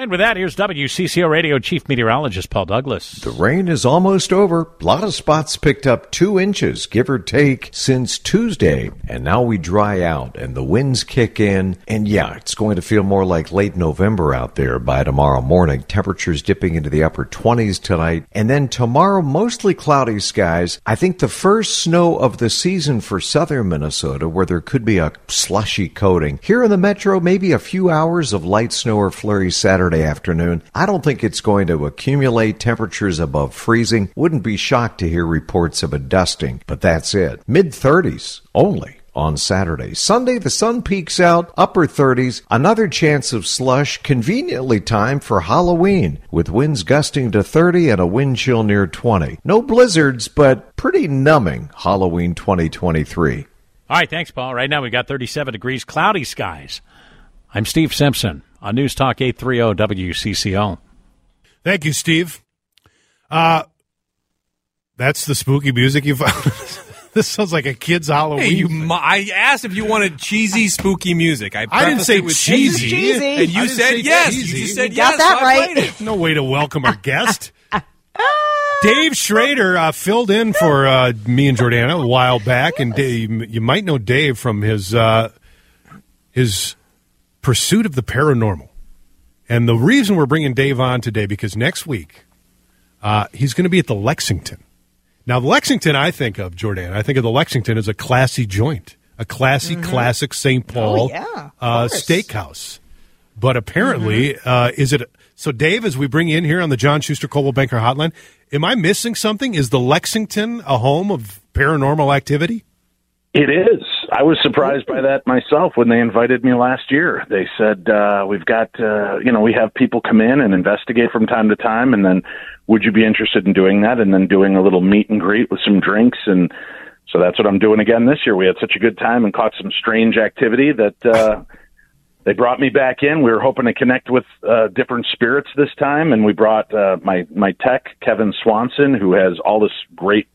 And with that, here's WCCO Radio Chief Meteorologist Paul Douglas. The rain is almost over. A lot of spots picked up two inches, give or take, since Tuesday. And now we dry out and the winds kick in. And yeah, it's going to feel more like late November out there by tomorrow morning. Temperatures dipping into the upper 20s tonight. And then tomorrow, mostly cloudy skies. I think the first snow of the season for southern Minnesota, where there could be a slushy coating. Here in the metro, maybe a few hours of light snow or flurries Saturday Saturday afternoon. I don't think it's going to accumulate temperatures above freezing. Wouldn't be shocked to hear reports of a dusting, but that's it. Mid 30s only on Saturday. Sunday, the sun peaks out, upper 30s, another chance of slush, conveniently timed for Halloween, with winds gusting to 30 and a wind chill near 20. No blizzards, but pretty numbing Halloween 2023. All right, thanks, Paul. Right now we've got 37 degrees, cloudy skies. I'm Steve Simpson on News Talk 830 WCCO. Thank you, Steve. Uh, that's the spooky music you found. this sounds like a kid's Halloween. Hey, you, I asked if you wanted cheesy, spooky music. I, I didn't say cheesy. cheesy. And you said yes. Cheesy. You just said you yes. Got that right. No way to welcome our guest. Dave Schrader uh, filled in for uh, me and Jordana a while back, and Dave, you might know Dave from his uh, his pursuit of the paranormal. And the reason we're bringing Dave on today because next week uh, he's going to be at the Lexington. Now, the Lexington, I think of Jordan. I think of the Lexington as a classy joint, a classy, mm-hmm. classic St. Paul oh, yeah, uh, steakhouse. But apparently, mm-hmm. uh, is it so? Dave, as we bring you in here on the John Schuster Coldwell Banker Hotline, am I missing something? Is the Lexington a home of paranormal activity? It is. I was surprised by that myself when they invited me last year. They said, uh, we've got, uh, you know, we have people come in and investigate from time to time, and then would you be interested in doing that? And then doing a little meet and greet with some drinks. And so that's what I'm doing again this year. We had such a good time and caught some strange activity that, uh, they brought me back in. We were hoping to connect with uh, different spirits this time, and we brought uh, my my tech Kevin Swanson, who has all this great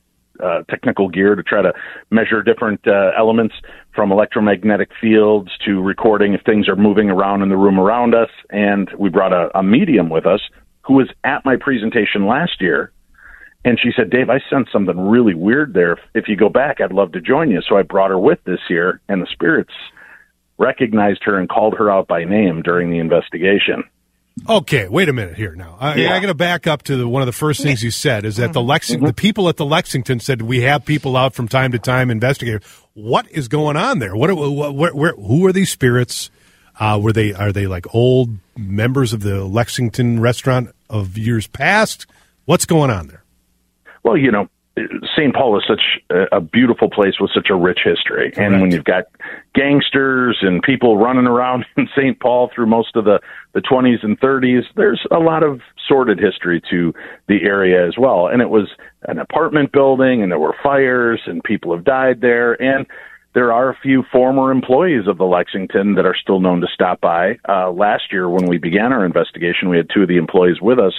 uh, technical gear to try to measure different uh, elements from electromagnetic fields to recording if things are moving around in the room around us. And we brought a, a medium with us who was at my presentation last year. And she said, Dave, I sensed something really weird there. If you go back, I'd love to join you. So I brought her with this year, and the spirits recognized her and called her out by name during the investigation. Okay, wait a minute here now. I, yeah. I got to back up to the, one of the first things you said is that the Lexington, mm-hmm. the people at the Lexington said we have people out from time to time investigating. What is going on there? What, what where, where, who are these spirits? Uh, were they are they like old members of the Lexington restaurant of years past? What's going on there? Well, you know, St. Paul is such a beautiful place with such a rich history. Correct. And when you've got gangsters and people running around in St. Paul through most of the, the 20s and 30s, there's a lot of sordid history to the area as well. And it was an apartment building and there were fires and people have died there. And there are a few former employees of the Lexington that are still known to stop by. Uh, last year, when we began our investigation, we had two of the employees with us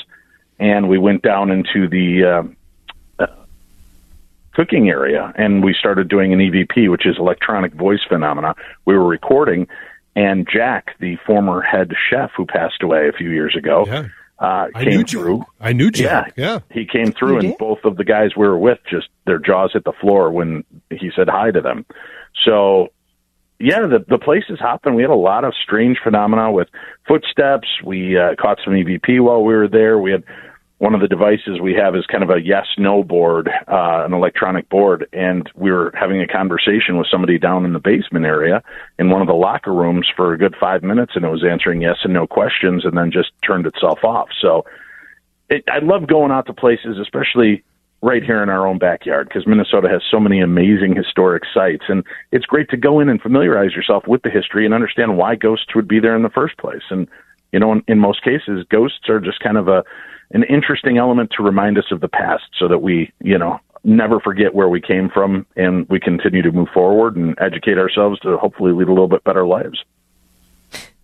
and we went down into the, uh, cooking area, and we started doing an EVP, which is electronic voice phenomena. We were recording, and Jack, the former head chef who passed away a few years ago, yeah. uh, I came knew through. Jack. I knew Jack. Yeah, yeah. he came through, and both of the guys we were with just their jaws hit the floor when he said hi to them. So yeah, the the place is hopping. We had a lot of strange phenomena with footsteps. We uh, caught some EVP while we were there. We had one of the devices we have is kind of a yes no board, uh, an electronic board. And we were having a conversation with somebody down in the basement area in one of the locker rooms for a good five minutes, and it was answering yes and no questions and then just turned itself off. So it, I love going out to places, especially right here in our own backyard because Minnesota has so many amazing historic sites. And it's great to go in and familiarize yourself with the history and understand why ghosts would be there in the first place. And you know, in, in most cases, ghosts are just kind of a an interesting element to remind us of the past, so that we, you know, never forget where we came from, and we continue to move forward and educate ourselves to hopefully lead a little bit better lives.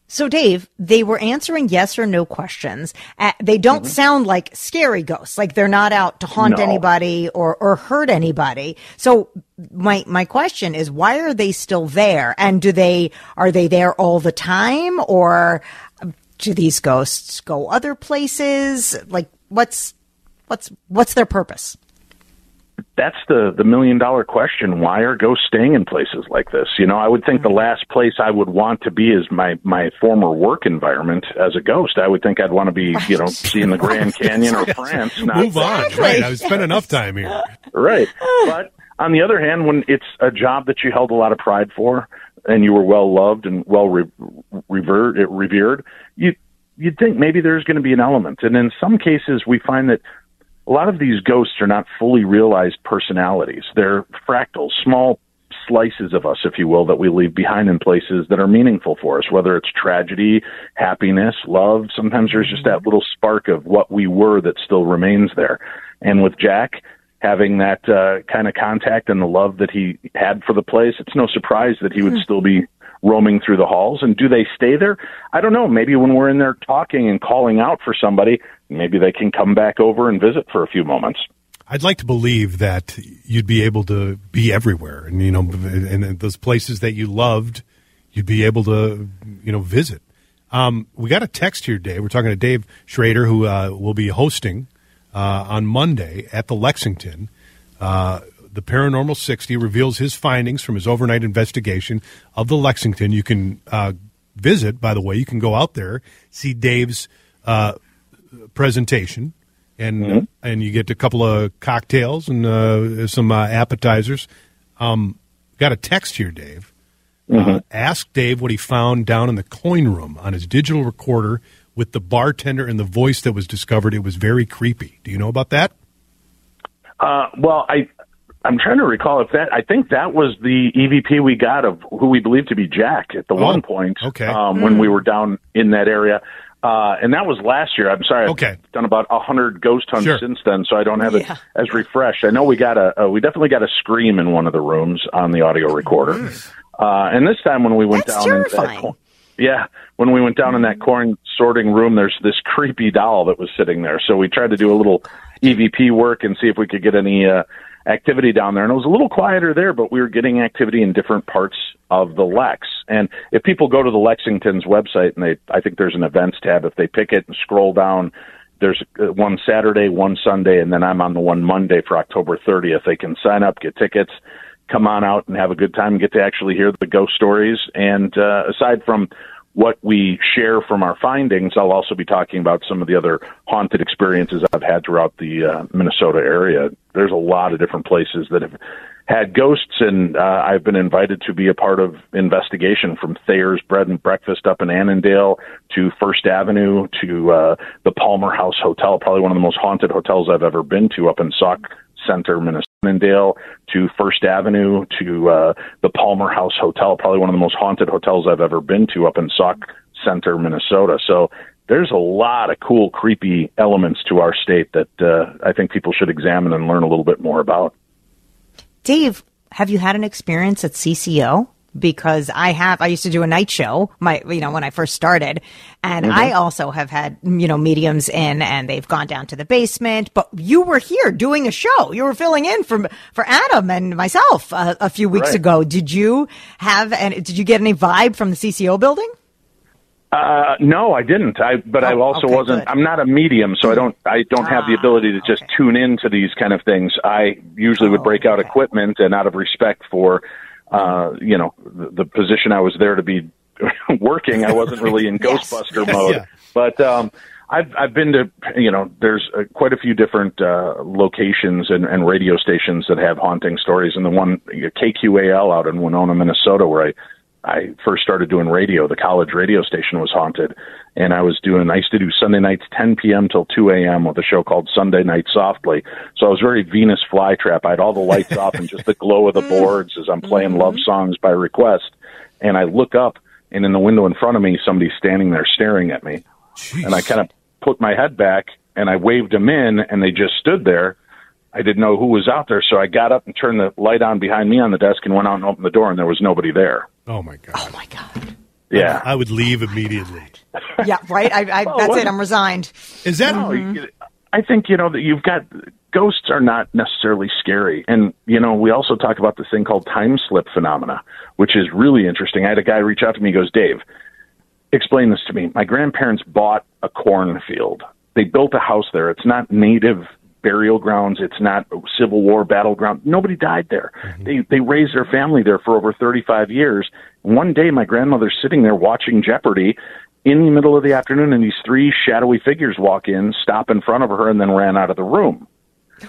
So, Dave, they were answering yes or no questions. Uh, they don't Mm-hmm. sound like scary ghosts, like they're not out to haunt No. anybody or, or hurt anybody. So, my my question is, why are they still there? And do they are they there all the time, or do these ghosts go other places? Like, what's what's what's their purpose? that's the the million dollar question. Why are ghosts staying in places like this? You know, I would think the last place I would want to be is my my former work environment as a ghost. I would think I'd want to be, you know, seeing the Grand Canyon or France. Not Move on. Right. I've spent enough time here. right. But on the other hand, when it's a job that you held a lot of pride for and you were well loved and well re- revered, revered, you you'd think maybe there's going to be an element. And in some cases, we find that a lot of these ghosts are not fully realized personalities. They're fractals, small slices of us, if you will, that we leave behind in places that are meaningful for us, whether it's tragedy, happiness, love. Sometimes there's just mm-hmm. that little spark of what we were that still remains there. And with Jack, having that uh, kind of contact and the love that he had for the place, it's no surprise that he would still be roaming through the halls. And do they stay there? I don't know. Maybe when we're in there talking and calling out for somebody, maybe they can come back over and visit for a few moments. I'd like to believe that you'd be able to be everywhere, and you know, and those places that you loved, you'd be able to, you know, visit. Um, we got a text here, Dave. We're talking to Dave Schrader, who uh, will be hosting uh, on Monday at the Lexington. Uh, the Paranormal 60 reveals his findings from his overnight investigation of the Lexington. You can uh, visit, by the way, you can go out there, see Dave's uh, presentation, and and you get a couple of cocktails and uh, some uh, appetizers. Um, got a text here, Dave. Uh, ask Dave what he found down in the coin room on his digital recorder with the bartender and the voice that was discovered. It was very creepy. Do you know about that? Uh, well, I I'm trying to recall if that I think that was the EVP we got of who we believe to be Jack at the Oh, one point. okay. Um, when we were down in that area. Uh, and that was last year. I'm sorry. I've Okay. done about a hundred ghost hunts Sure. since then, so I don't have Yeah. it as refreshed. I know we got a, uh, we definitely got a scream in one of the rooms on the audio recorder. Uh, and this time when we went That's down into that terrifying. Yeah, when we went down in that coin sorting room, there's this creepy doll that was sitting there. So we tried to do a little EVP work and see if we could get any uh, activity down there. And it was a little quieter there, but we were getting activity in different parts of the Lex. And if people go to the Lexington's website and they, I think there's an events tab. If they pick it and scroll down, there's uh, one Saturday, one Sunday, and then I'm on the one Monday for October 30th. They can sign up, get tickets, come on out and have a good time and get to actually hear the ghost stories. And uh, aside from what we share from our findings, I'll also be talking about some of the other haunted experiences I've had throughout the uh, Minnesota area. There's a lot of different places that have had ghosts, and uh, I've been invited to be a part of investigation from Thayer's Bread and Breakfast up in Annandale to First Avenue to uh, the Palmer House Hotel, probably one of the most haunted hotels I've ever been to up in Sauk Centre, Minnesota. Annandale to First Avenue to uh, the Palmer House Hotel, probably one of the most haunted hotels I've ever been to up in Sauk Centre, Minnesota. So there's a lot of cool, creepy elements to our state that uh, I think people should examine and learn a little bit more about. Dave, have you had an experience at CCO? Because I have, I used to do a night show, my, you know, when I first started. And I also have had, you know, mediums in and they've gone down to the basement. But you were here doing a show. You were filling in for, for Adam and myself uh, a few weeks Right. ago. Did you have, and did you get any vibe from the CCO building? Uh, no, I didn't. I, but I Oh, also okay, wasn't. good. I'm not a medium, so I don't. I don't have the Ah, ability to just okay. tune into these kind of things. I usually would Oh, break out okay. equipment, and out of respect for, uh, you know, the, the position I was there to be working, I wasn't really in Yes. Ghostbuster Yes. mode. Yeah. But um, I've I've been to you know there's uh, quite a few different uh, locations and, and radio stations that have haunting stories, and the one KQAL out in Winona, Minnesota, where I I first started doing radio. The college radio station was haunted, and I was doing. I used to do Sunday nights 10 p.m. till 2 a.m. with a show called Sunday Night Softly. So I was very Venus flytrap. I had all the lights off and just the glow of the mm-hmm. boards as I'm mm-hmm. playing love songs by request. And I look up, and in the window in front of me, somebody's standing there staring at me. Jeez. And I kind of put my head back and I waved them in, and they just stood there. I didn't know who was out there, so I got up and turned the light on behind me on the desk and went out and opened the door, and there was nobody there. Oh my god. Oh my god. Yeah. I would leave immediately. Yeah, right. I, I, Oh, that's what? it. I'm resigned. Is that No, you- mm-hmm. I think you know that you've got ghosts are not necessarily scary, and you know we also talk about this thing called time slip phenomena, which is really interesting. I had a guy reach out to me. He goes, "Dave, explain this to me. My grandparents bought a cornfield. They built a house there. It's not native burial grounds. It's not a Civil War battleground. Nobody died there. Mm-hmm. They they raised their family there for over 35 years. One day, my grandmother's sitting there watching Jeopardy." In the middle of the afternoon, and these three shadowy figures walk in, stop in front of her, and then ran out of the room.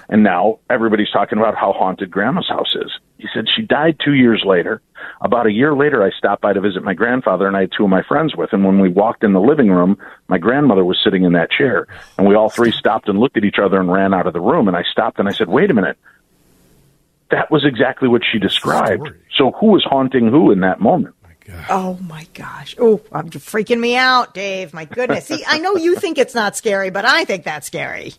And now everybody's talking about how haunted grandma's house is. He said she died two years later. About a year later, I stopped by to visit my grandfather, and I had two of my friends with. And when we walked in the living room, my grandmother was sitting in that chair. And we all three stopped and looked at each other and ran out of the room. And I stopped and I said, wait a minute. That was exactly what she described. So who was haunting who in that moment? Oh my gosh. Oh, I'm freaking me out, Dave. My goodness. See, I know you think it's not scary, but I think that's scary.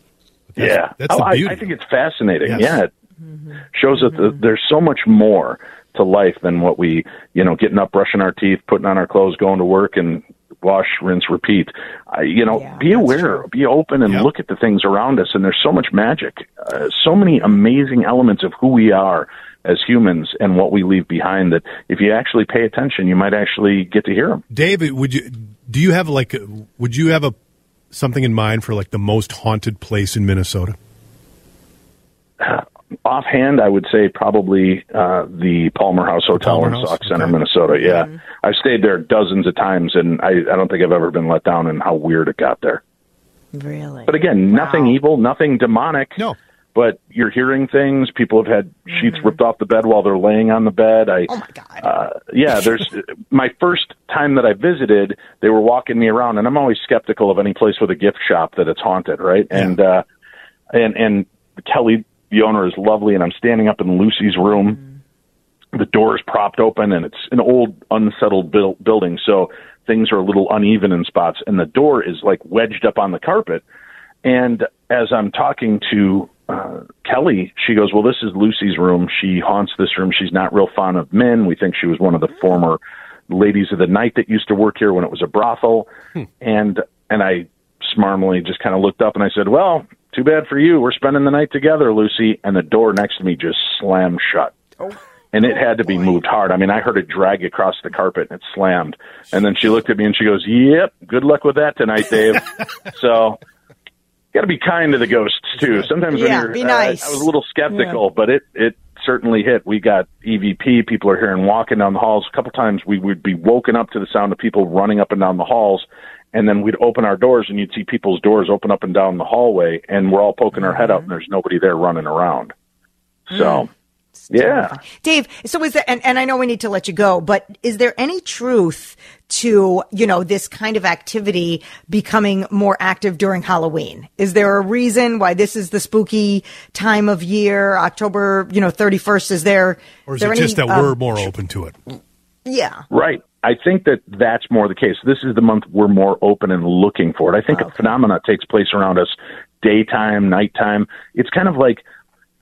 yeah, that's Oh, the I- I, think it's fascinating. Yes. Yeah, it mm-hmm. shows that the, mm-hmm. there's so much more to life than what we, you know, getting up, brushing our teeth, putting on our clothes, going to work, and wash, rinse, repeat. I, you know, Yeah, be aware, true. be open, and Yep. look at the things around us. And there's so much magic, uh, so many amazing elements of who we are as humans and what we leave behind. That if you actually pay attention, you might actually get to hear them. David, would you do you have like would you have a something in mind for like the most haunted place in Minnesota? Offhand, I would say probably uh, the Palmer House Hotel Palmer in House? Sauk Centre, Okay. Minnesota. Yeah, I've stayed there dozens of times, and I, I don't think I've ever been let down in how weird it got there. Really? But again, nothing evil, nothing demonic. No. But you're hearing things. People have had sheets ripped off the bed while they're laying on the bed. I, Oh my God. uh, yeah, there's my first time that I visited, they were walking me around, and I'm always skeptical of any place with a gift shop that it's haunted, right? And uh, and and Kelly, the owner, is lovely, and I'm standing up in Lucy's room. The door is propped open, and it's an old, unsettled buil- building, so things are a little uneven in spots, and the door is like wedged up on the carpet. And as I'm talking to uh, Kelly, she goes, "Well, this is Lucy's room. She haunts this room. She's not real fond of men. We think she was one of the former ladies of the night that used to work here when it was a brothel." And and I smarmily just kind of looked up and I said, "Well, too bad for you. We're spending the night together, Lucy." And the door next to me just slammed shut. Oh. And it had to be moved hard. I mean, I heard it drag across the carpet and it slammed. And then she looked at me and she goes, "Yep, good luck with that tonight, Dave." so, got to be kind to the ghosts too. Sometimes when Yeah, you're, be uh, nice. I was a little skeptical, but it it certainly hit. We got EVP. People are hearing walking down the halls. A couple times we would be woken up to the sound of people running up and down the halls. And then we'd open our doors, and you'd see people's doors open up and down the hallway, and we're all poking our head out, and there's nobody there running around. So, yeah. Dave, so is there, and, and I know we need to let you go, but is there any truth to, you know, this kind of activity becoming more active during Halloween? Is there a reason why this is the spooky time of year, October, you know, 31st? Is there, Or is there it just that um, we're more open to it? Yeah. Right. I think that that's more the case. This is the month we're more open and looking for it. I think a phenomena takes place around us daytime, nighttime. It's kind of like,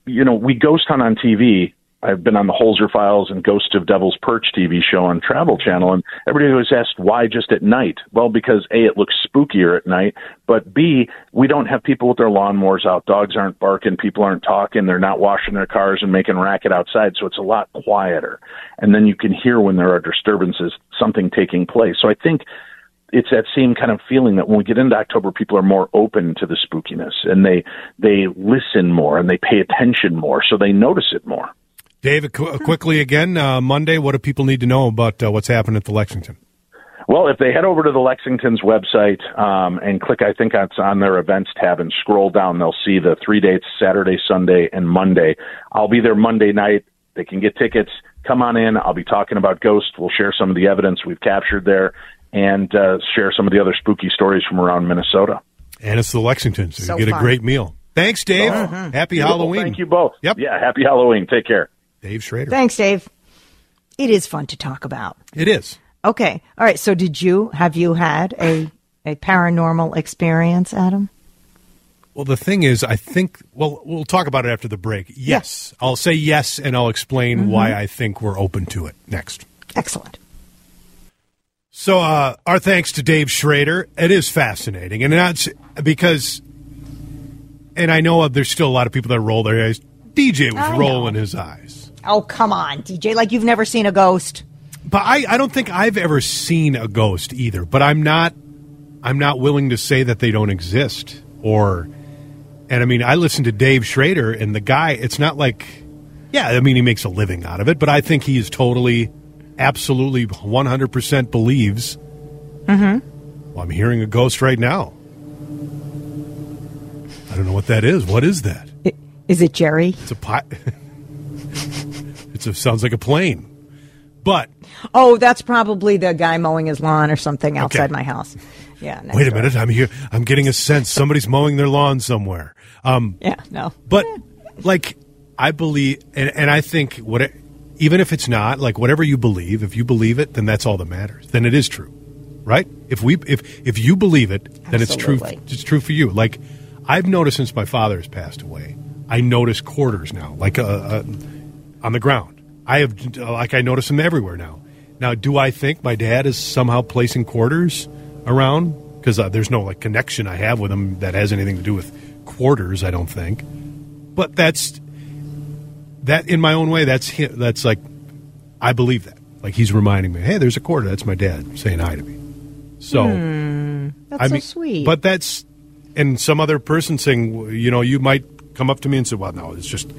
you know, we ghost hunt on TV. I've been on the Holzer Files and Ghost of Devil's Perch TV show on Travel Channel, and everybody always asked why just at night. Well, because A, it looks spookier at night, but B, we don't have people with their lawnmowers out. Dogs aren't barking, people aren't talking, they're not washing their cars and making racket outside, so it's a lot quieter. And then you can hear when there are disturbances, something taking place. So I think it's that same kind of feeling that when we get into October, people are more open to the spookiness and they they listen more and they pay attention more, so they notice it more. David, qu- quickly again, uh, Monday. What do people need to know about uh, what's happening at the Lexington? Well, if they head over to the Lexington's website um, and click, I think it's on their events tab and scroll down, they'll see the three dates Saturday, Sunday, and Monday. I'll be there Monday night. They can get tickets. Come on in. I'll be talking about ghosts. We'll share some of the evidence we've captured there and uh, share some of the other spooky stories from around Minnesota. And it's the Lexington, so, So you get fun. a great meal. Thanks, Dave. Mm-hmm. Happy Beautiful. Halloween. Thank you both. Yep. Yeah, happy Halloween. Take care. Dave Schrader. Thanks, Dave. It is fun to talk about. it is. Okay. All right. So did you, have you had a a paranormal experience, Adam? Well, the thing is, I think, well, we'll talk about it after the break. Yes. I'll say yes, and I'll explain Mm-hmm. why I think we're open to it next. Excellent. So, uh, our thanks to Dave Schrader. It is fascinating, and that's because, and I know there's still a lot of people that roll their eyes. DJ was I know. rolling his eyes, Oh, come on, DJ. Like you've never seen a ghost. but I, I don't think I've ever seen a ghost either. But I'm not, I'm not willing to say that they don't exist. Or, and I mean, I listen to Dave Schrader, and the guy. It's not like, yeah, I mean, he makes a living out of it, but I think he is totally, absolutely, 100 percent believes. Mm-hmm. Well, I'm hearing a ghost right now. I don't know what that is. What is that? I- it Jerry? It's a pi- Sounds like a plane, but Oh, that's probably the guy mowing his lawn or something outside Okay. my house. Yeah. wait a door. minute. I'm here. I'm getting a sense somebody's mowing their lawn somewhere. Um, Yeah. No. but like I believe, and, and I think what, it, even if it's not like whatever you believe, if you believe it, then that's all that matters. Then it is true, right? If we, if if you believe it, then it's true. It's true for you. Like I've noticed since my father has passed away, I notice quarters now, like uh, uh, on the ground. I have like I notice them everywhere now. Now, do I think my dad is somehow placing quarters around? Because uh, there's no like connection I have with him that has anything to do with quarters. I don't think. But that's that in my own way. That's that's like I believe that. Like he's reminding me, hey, there's a quarter. That's my dad saying hi to me. So That's I so mean, sweet. But that's and some other person saying, you know, you might come up to me and say, well, no, it's just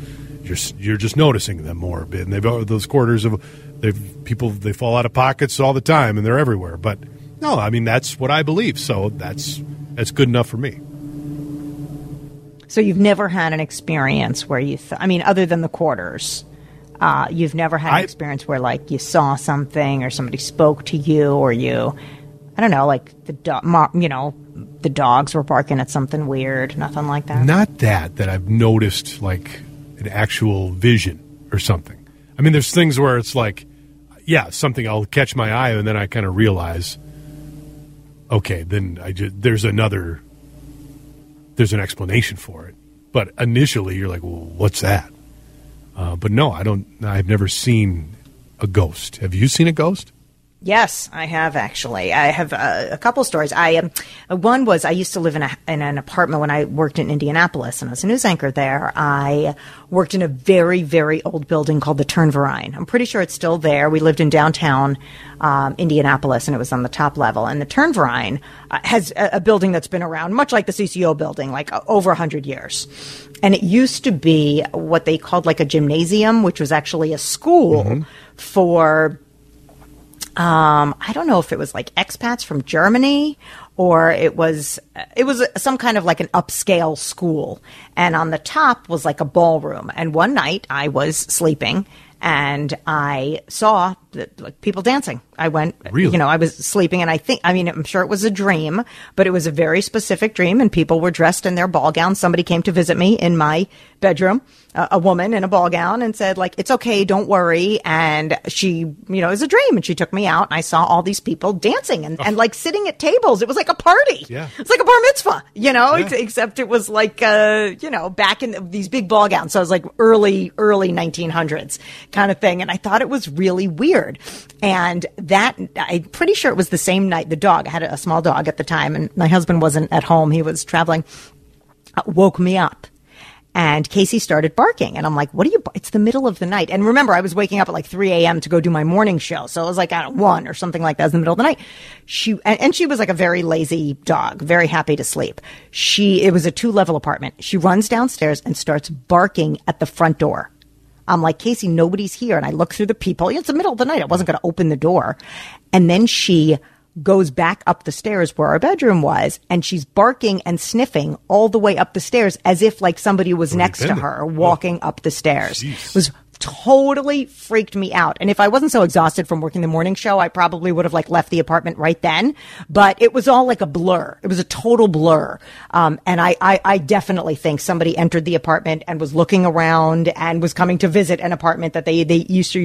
you're you're just noticing them more a bit, and they've oh, those quarters of they've people they fall out of pockets all the time and they're everywhere. But no, I mean that's what I believe, so that's that's good enough for me. so you've never had an experience where you, th- I mean, other than the quarters, uh, you've never had an I- experience where like you saw something or somebody spoke to you or you, I don't know, like the dog, you know, the dogs were barking at something weird, nothing like that. Not that that I've noticed like an actual vision or something. I mean, there's things where it's like, yeah, something I'll catch my eye and then I kind of realize, okay, then I just there's another, there's an explanation for it. But initially, you're like, well, what's that? Uh, but no, I don't. I've never seen a ghost. Have you seen a ghost? Yes, I have actually. I have uh, a couple stories. I um, one was I used to live in a in an apartment when I worked in Indianapolis, and I was a news anchor there. I worked in a very very old building called the Turnverein. I'm pretty sure it's still there. We lived in downtown um, Indianapolis, and it was on the top level. And the Turnverein uh, has a, a building that's been around, much like the CCO building, like uh, over hundred years. And it used to be what they called like a gymnasium, which was actually a school for um, I don't know if it was like expats from Germany or it was it was some kind of like an upscale school. And on the top was like a ballroom. And one night I was sleeping and I saw like people dancing. I went, Really? you know, I was sleeping and I think, I mean, I'm sure it was a dream, but it was a very specific dream and people were dressed in their ball gowns. Somebody came to visit me in my bedroom, uh, a woman in a ball gown and said like, it's okay. Don't worry. And she, you know, it was a dream and she took me out and I saw all these people dancing and, and like sitting at tables. It was like a party. Yeah. It's like a bar mitzvah, you know, Yeah. except it was like, uh, you know, back in these big ball gowns. So it was like early, early 1900s kind of thing. And I thought it was really weird. And that, I'm pretty sure it was the same night. The dog, I had a, small dog at the time and my husband wasn't at home. He was traveling, uh, woke me up. And Casey started barking, and I'm like, "What are you?" It's the middle of the night, and remember, I was waking up at like 3 a.m. to go do my morning show, so it was like at one or something like that. In the middle of the night. She and she was like a very lazy dog, very happy to sleep. She it was a two level apartment. She runs downstairs and starts barking at the front door. I'm like, Casey, nobody's here. And I look through the people. It's the middle of the night. I wasn't going to open the door. And then she goes back up the stairs where our bedroom was and she's barking and sniffing all the way up the stairs as if like somebody was next to her walking up the stairs. Jeez. It was totally freaked me out. And if I wasn't so exhausted from working the morning show, I probably would have like left the apartment right then. But it was all like a blur. It was a total blur. Um, and I, I, I definitely think somebody entered the apartment and was looking around and was coming to visit an apartment that they, they used to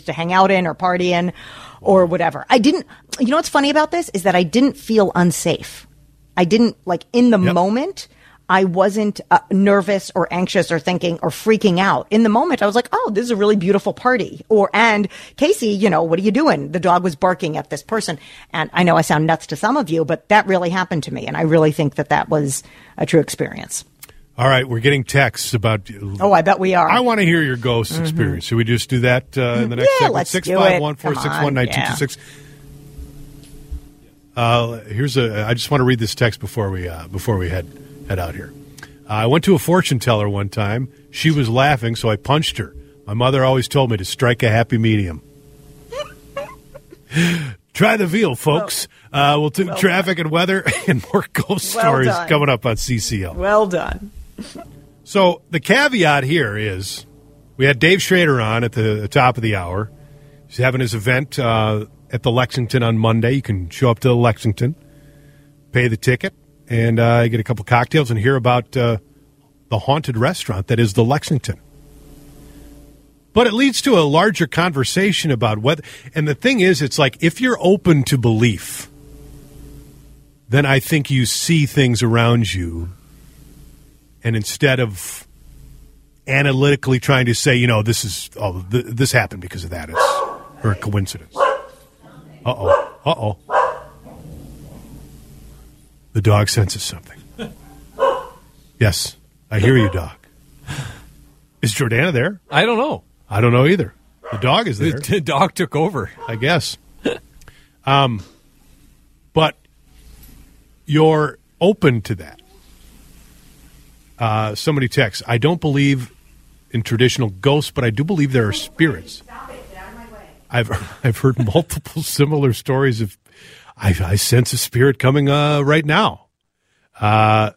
used to hang out in or party in or whatever. I didn't, you know what's funny about this is that I didn't feel unsafe. I didn't, like, in the Yep. moment, I wasn't uh, nervous or anxious or thinking or freaking out. In the moment, I was like, oh, this is a really beautiful party. Or, and Casey, you know, what are you doing? The dog was barking at this person. And I know I sound nuts to some of you, but that really happened to me. And I really think that that was a true experience. All right, we're getting texts about. Oh, I bet we are. I want to hear your ghost experience. Should we just do that uh, in the next Yeah, segment? let's do it. Six five one four six on, one nine two two six. Uh, here's a. I just want to read this text before we uh, before we head head out here. Uh, I went to a fortune teller one time. She was laughing, so I punched her. My mother always told me to strike a happy medium. Try the veal, folks. uh, we'll do traffic and weather and more ghost Well stories done. coming up on CCO. Well done. So the caveat here is we had Dave Schrader on at the top of the hour. He's having his event uh, at the Lexington on Monday. You can show up to the Lexington, pay the ticket, and uh, get a couple cocktails and hear about uh, the haunted restaurant that is the Lexington. But it leads to a larger conversation about whether. And the thing is, it's like if you're open to belief, then I think you see things around you and instead of analytically trying to say, you know, this is oh, th- this happened because of that, it's or a coincidence. Uh oh. Uh oh. The dog senses something. Yes, I hear you, dog. Is Jordana there? I don't know. I don't know either. The dog is there, The dog took over. I guess. Um, but you're open to that. Uh, somebody texts, I don't believe in traditional ghosts, but I do believe there are spirits. I've I've heard multiple similar stories of I, I sense a spirit coming uh, right now. Uh,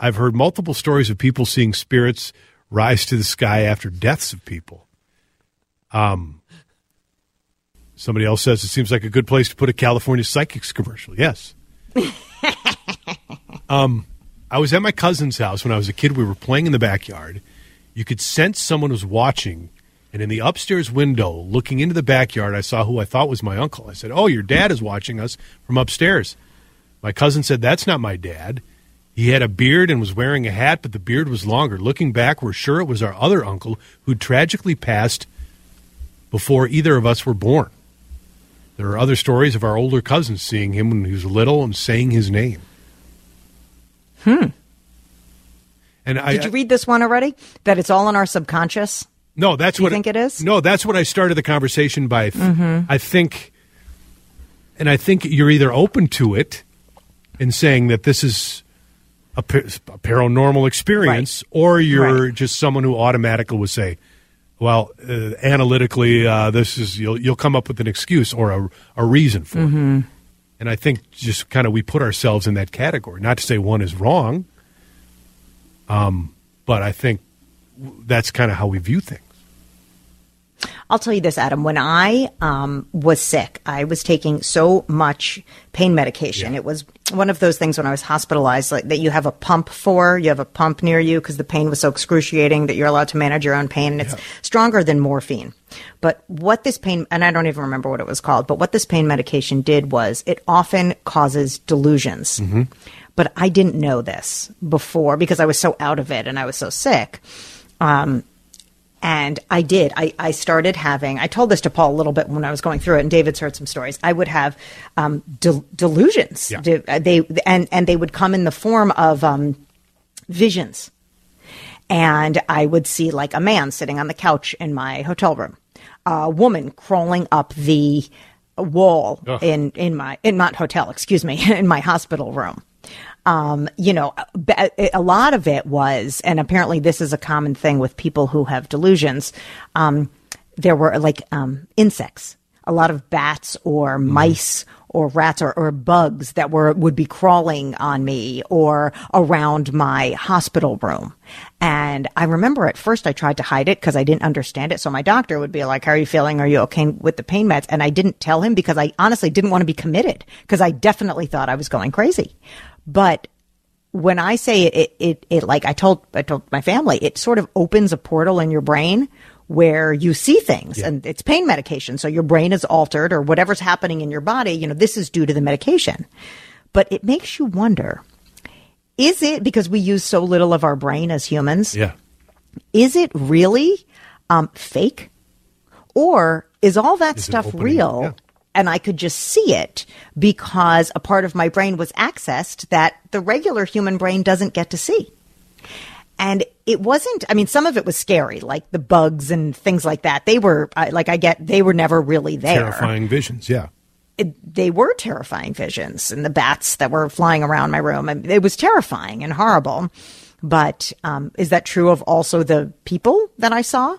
I've heard multiple stories of people seeing spirits rise to the sky after deaths of people. Um, somebody else says it seems like a good place to put a California Psychics commercial. Yes. um, I was at my cousin's house when I was a kid. We were playing in the backyard. You could sense someone was watching, and in the upstairs window, looking into the backyard, I saw who I thought was my uncle. I said, "Oh, your dad is watching us from upstairs." My cousin said, "That's not my dad." He had a beard and was wearing a hat, but the beard was longer. Looking back, we're sure it was our other uncle who tragically passed before either of us were born. There are other stories of our older cousins seeing him when he was little and saying his name. Hmm. And I Did you read this one already? That it's all in our subconscious? no, that's you what think it is? No, that's what I started the conversation by. Mm-hmm. I think, and I think you're either open to it and saying that this is a, pa- a paranormal experience, or you're Right. just someone who automatically would say, "Well, uh, analytically, uh, this is you'll you'll come up with an excuse or a a reason for Mm-hmm. it." And I think just kind of we put ourselves in that category. Not to say one is wrong, um, but I think that's kind of how we view things. I'll tell you this, Adam. When I um, was sick, I was taking so much pain medication. It was one of those things when I was hospitalized like, that you have a pump for. You have a pump near you because the pain was so excruciating that you're allowed to manage your own pain, and it's stronger than morphine. But what this pain, and I don't even remember what it was called, but what this pain medication did was it often causes delusions. But I didn't know this before because I was so out of it and I was so sick. Um, and I did. I, I started having, I told this to Paul a little bit when I was going through it, and David's heard some stories. I would have um, del- delusions. Yeah. De- uh, they, and, and they would come in the form of um, visions. And I would see like a man sitting on the couch in my hotel room, a woman crawling up the wall Ugh. in, in my, in not hotel, excuse me, in my hospital room um, you know, a, lot of it was, and apparently this is a common thing with people who have delusions. Um, there were like um, insects, a lot of bats or mice or rats or, or bugs that were would be crawling on me or around my hospital room. And I remember at first I tried to hide it because I didn't understand it. So my doctor would be like, "How are you feeling? Are you okay with the pain meds?" And I didn't tell him because I honestly didn't want to be committed because I definitely thought I was going crazy. But when I say it, it, it, it, like I told, I told my family, it sort of opens a portal in your brain where you see things and it's pain medication. So your brain is altered or whatever's happening in your body, you know, this is due to the medication. But it makes you wonder, is it because we use so little of our brain as humans? Yeah. Is it really um, fake? Or is all that Is stuff real? yeah. And I could just see it because a part of my brain was accessed that the regular human brain doesn't get to see. And it wasn't, I mean, some of it was scary, like the bugs and things like that. They were, like, I get, they were never really there Terrifying visions. Yeah. it, they were terrifying visions and the bats that were flying around my room. It was terrifying and horrible. But um, is that true of also the people that I saw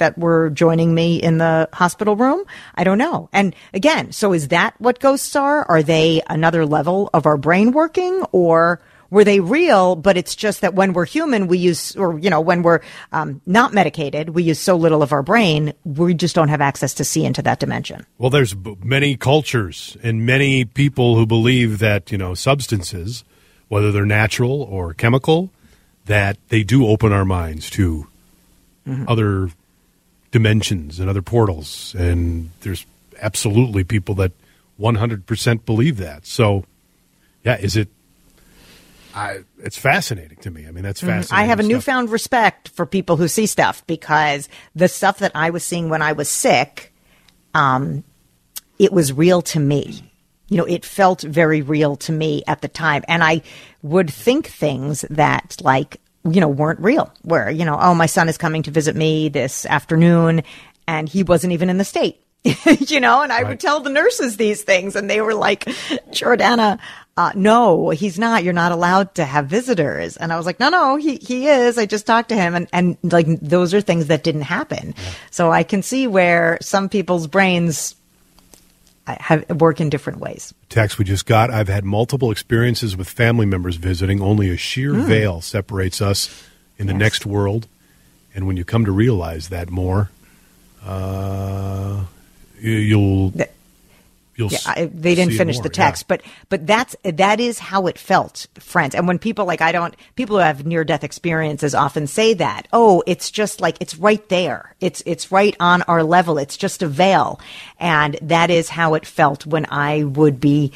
that were joining me in the hospital room? I don't know. And again, so is that what ghosts are? Are they another level of our brain working or? Were they real? But it's just that when we're human, we use, or, you know, when we're um, not medicated, we use so little of our brain, we just don't have access to see into that dimension. Well, there's b- many cultures and many people who believe that, you know, substances, whether they're natural or chemical, that they do open our minds to other dimensions and other portals. And there's absolutely people that 100% believe that. So, yeah, is it. I, it's fascinating to me. I mean, that's fascinating. Mm-hmm. I have a stuff. newfound respect for people who see stuff because the stuff that I was seeing when I was sick, um, it was real to me. You know, it felt very real to me at the time. And I would think things that, like, you know, weren't real. Where, you know, oh, my son is coming to visit me this afternoon and he wasn't even in the state. you know, and I would tell the nurses these things and they were like, Jordana, uh, no, he's not. You're not allowed to have visitors. And I was like, no, no, he, he is. I just talked to him. And, and like, those are things that didn't happen. So I can see where some people's brains have work in different ways. text we just got. I've had multiple experiences with family members visiting. Only a sheer veil separates us in the. Yes. next world. And when you come to realize that more, uh, you- you'll you'll. Yeah, I, they didn't finish more, the text, yeah. but but that's that is how it felt, friends. And when people like I don't people who have near death experiences often say that, oh, it's just like it's right there. It's it's right on our level. It's just a veil, and that is how it felt when I would be.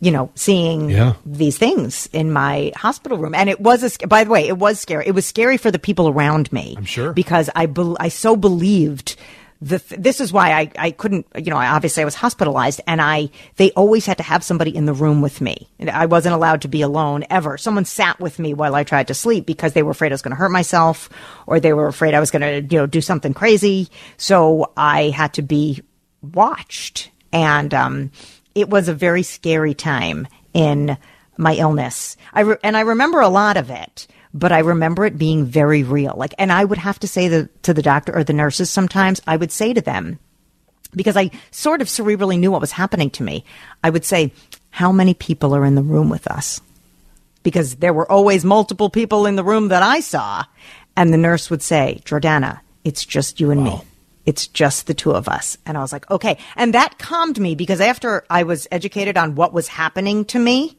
You know, seeing Yeah. these things in my hospital room, and it was a. By the way, it was scary. It was scary for the people around me. I'm sure. because I bel I so believed the this is why I, I couldn't you know obviously I was hospitalized and I they always had to have somebody in the room with me. I wasn't allowed to be alone ever. Someone sat with me while I tried to sleep because they were afraid I was going to hurt myself or they were afraid I was going to you know do something crazy. So I had to be watched and um, it was a very scary time in my illness. I re- and I remember a lot of it but I remember it being very real. Like, and I would have to say the, to the doctor or the nurses sometimes, I would say to them, because I sort of cerebrally knew what was happening to me, I would say, how many people are in the room with us? Because there were always multiple people in the room that I saw. And the nurse would say, Jordana, it's just you and me. It's just the two of us. And I was like, okay. And that calmed me because after I was educated on what was happening to me,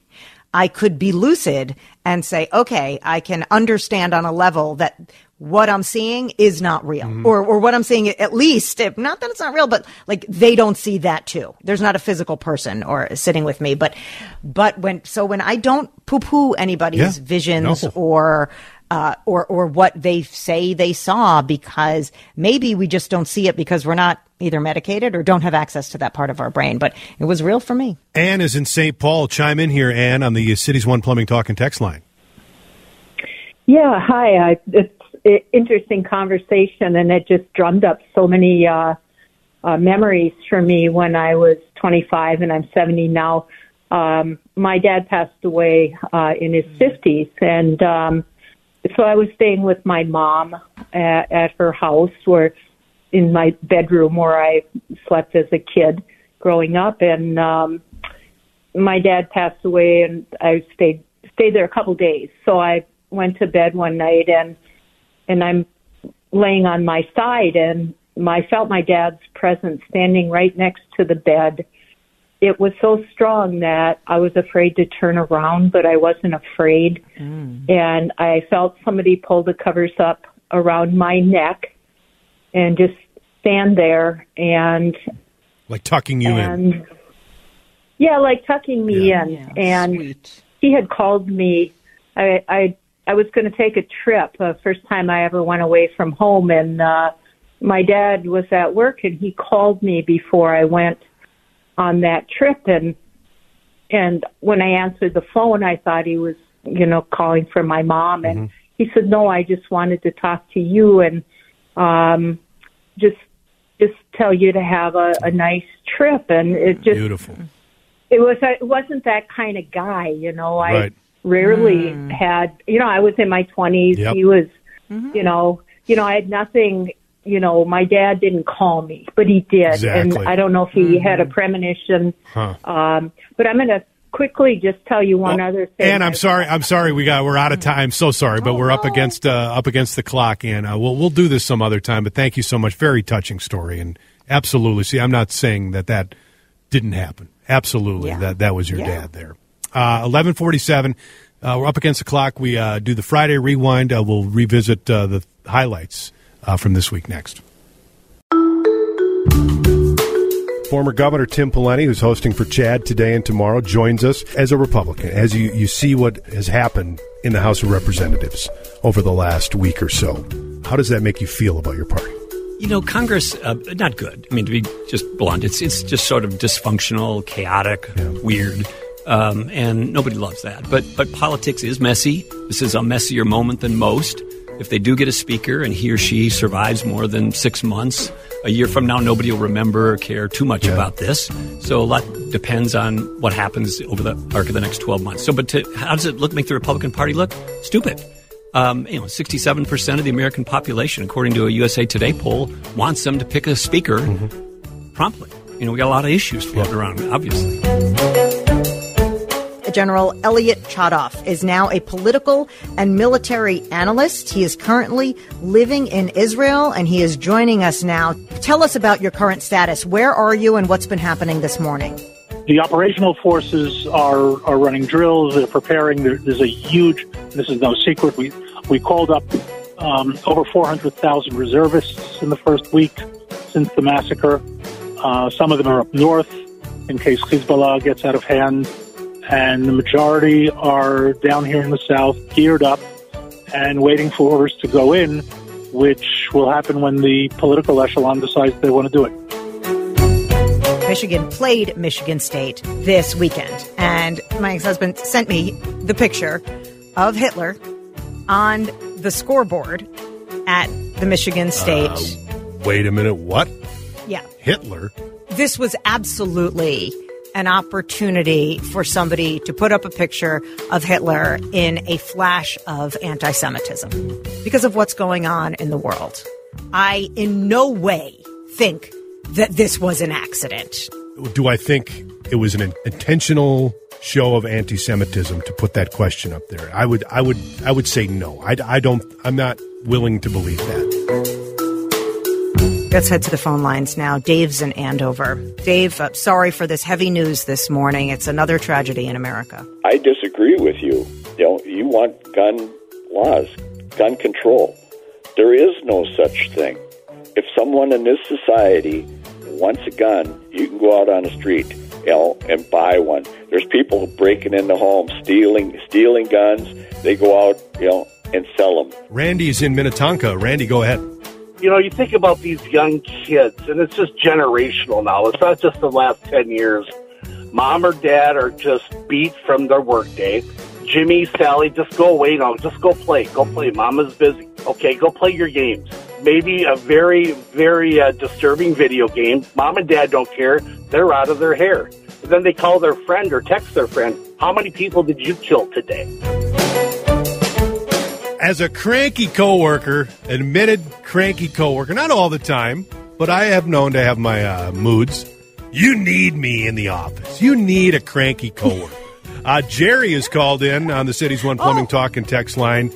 I could be lucid and say, okay, I can understand on a level that what I'm seeing is not real or, or what I'm seeing at least, if, not that it's not real, but like they don't see that too. There's not a physical person or sitting with me, but, but when, so when I don't poo poo anybody's Yeah. visions No. or, uh, or, or what they say they saw because maybe we just don't see it because we're not either medicated or don't have access to that part of our brain, but it was real for me. Anne is in St. Paul. Chime in here, Anne, on the Cities One Plumbing Talk and Text line. Yeah, hi. I, it's an interesting conversation, and it just drummed up so many uh, uh, memories for me when I was 25 and I'm 70 now. Um, my dad passed away uh, in his 50s, and um, so I was staying with my mom at, at her house where in my bedroom where I slept as a kid growing up, and um, my dad passed away, and I stayed stayed there a couple days. So I went to bed one night, and and I'm laying on my side, and I felt my dad's presence standing right next to the bed. It was so strong that I was afraid to turn around, but I wasn't afraid. Mm. And I felt somebody pull the covers up around my neck and just stand there and like tucking you and, in. Yeah, like tucking me yeah. in. Yeah, and sweet. he had called me. I I I was going to take a trip. Uh, first time I ever went away from home, and uh, my dad was at work, and he called me before I went on that trip. And and when I answered the phone, I thought he was, you know, calling for my mom. And mm-hmm. he said, "No, I just wanted to talk to you and um, just just tell you to have a, a nice trip." And it just beautiful. It was. It wasn't that kind of guy, you know. I. Right rarely mm. had you know i was in my twenties yep. he was mm-hmm. you know you know i had nothing you know my dad didn't call me but he did exactly. and i don't know if he mm-hmm. had a premonition huh. um but i'm going to quickly just tell you one well, other thing and i'm sorry i'm sorry we got we're out of time so sorry but oh, we're up against uh, up against the clock and uh, we'll we'll do this some other time but thank you so much very touching story and absolutely see i'm not saying that that didn't happen absolutely yeah. that that was your yeah. dad there uh, 1147. Uh, we're up against the clock. We uh, do the Friday rewind. Uh, we'll revisit uh, the highlights uh, from this week next. Former Governor Tim Pawlenty, who's hosting for Chad today and tomorrow, joins us as a Republican. As you, you see what has happened in the House of Representatives over the last week or so, how does that make you feel about your party? You know, Congress, uh, not good. I mean, to be just blunt, it's it's just sort of dysfunctional, chaotic, yeah. weird. Um, and nobody loves that. But but politics is messy. This is a messier moment than most. If they do get a speaker and he or she survives more than six months, a year from now, nobody will remember or care too much yeah. about this. So a lot depends on what happens over the arc of the next 12 months. So, but to, how does it look? Make the Republican Party look stupid? Um, you know, 67% of the American population, according to a USA Today poll, wants them to pick a speaker mm-hmm. promptly. You know, we got a lot of issues floating yeah. around, obviously. General Elliot Chodoff is now a political and military analyst. He is currently living in Israel and he is joining us now. Tell us about your current status. Where are you and what's been happening this morning? The operational forces are, are running drills. They're preparing. There, there's a huge, this is no secret, we, we called up um, over 400,000 reservists in the first week since the massacre. Uh, some of them are up north in case Hezbollah gets out of hand and the majority are down here in the south, geared up and waiting for orders to go in, which will happen when the political echelon decides they want to do it. Michigan played Michigan State this weekend, and my ex husband sent me the picture of Hitler on the scoreboard at the Michigan State. Uh, wait a minute, what? Yeah. Hitler? This was absolutely an opportunity for somebody to put up a picture of Hitler in a flash of anti Semitism because of what's going on in the world. I in no way think that this was an accident. Do I think it was an intentional show of anti-Semitism to put that question up there? I would, I would, I would say no. I, I don't. I'm not willing to believe that. Let's head to the phone lines now. Dave's in Andover. Dave, uh, sorry for this heavy news this morning. It's another tragedy in America. I disagree with you. You know, you want gun laws, gun control. There is no such thing. If someone in this society wants a gun, you can go out on the street, you know, and buy one. There's people breaking into homes, stealing stealing guns. They go out, you know, and sell them. Randy's in Minnetonka. Randy, go ahead you know, you think about these young kids, and it's just generational now. It's not just the last 10 years. Mom or dad are just beat from their workday. Jimmy, Sally, just go away now. Just go play. Go play. Mama's busy. Okay, go play your games. Maybe a very, very uh, disturbing video game. Mom and dad don't care. They're out of their hair. But then they call their friend or text their friend, How many people did you kill today? As a cranky coworker, admitted cranky coworker, not all the time, but I have known to have my uh, moods. You need me in the office. You need a cranky coworker. uh, Jerry is called in on the city's one plumbing talk and text line.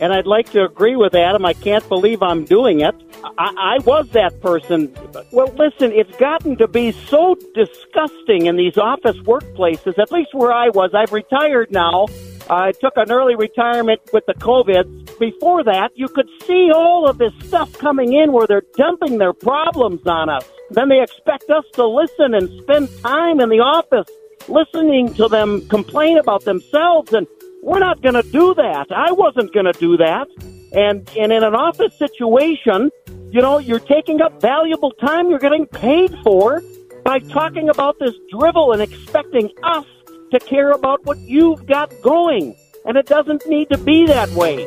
and I'd like to agree with Adam. I can't believe I'm doing it. I, I was that person. Well, listen, it's gotten to be so disgusting in these office workplaces, at least where I was. I've retired now. I took an early retirement with the COVID. Before that, you could see all of this stuff coming in where they're dumping their problems on us. Then they expect us to listen and spend time in the office listening to them complain about themselves and we're not going to do that. I wasn't going to do that. And and in an office situation, you know, you're taking up valuable time you're getting paid for by talking about this drivel and expecting us to care about what you've got going. And it doesn't need to be that way.